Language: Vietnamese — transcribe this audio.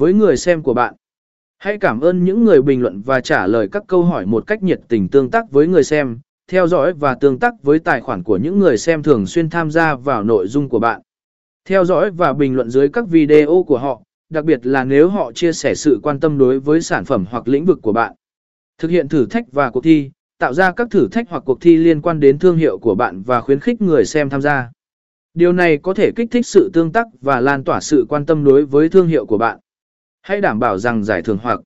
với người xem của bạn. Hãy cảm ơn những người bình luận và trả lời các câu hỏi một cách nhiệt tình tương tác với người xem, theo dõi và tương tác với tài khoản của những người xem thường xuyên tham gia vào nội dung của bạn. Theo dõi và bình luận dưới các video của họ, đặc biệt là nếu họ chia sẻ sự quan tâm đối với sản phẩm hoặc lĩnh vực của bạn. Thực hiện thử thách và cuộc thi, tạo ra các thử thách hoặc cuộc thi liên quan đến thương hiệu của bạn và khuyến khích người xem tham gia. Điều này có thể kích thích sự tương tác và lan tỏa sự quan tâm đối với thương hiệu của bạn. Hãy đảm bảo rằng giải thưởng hoặc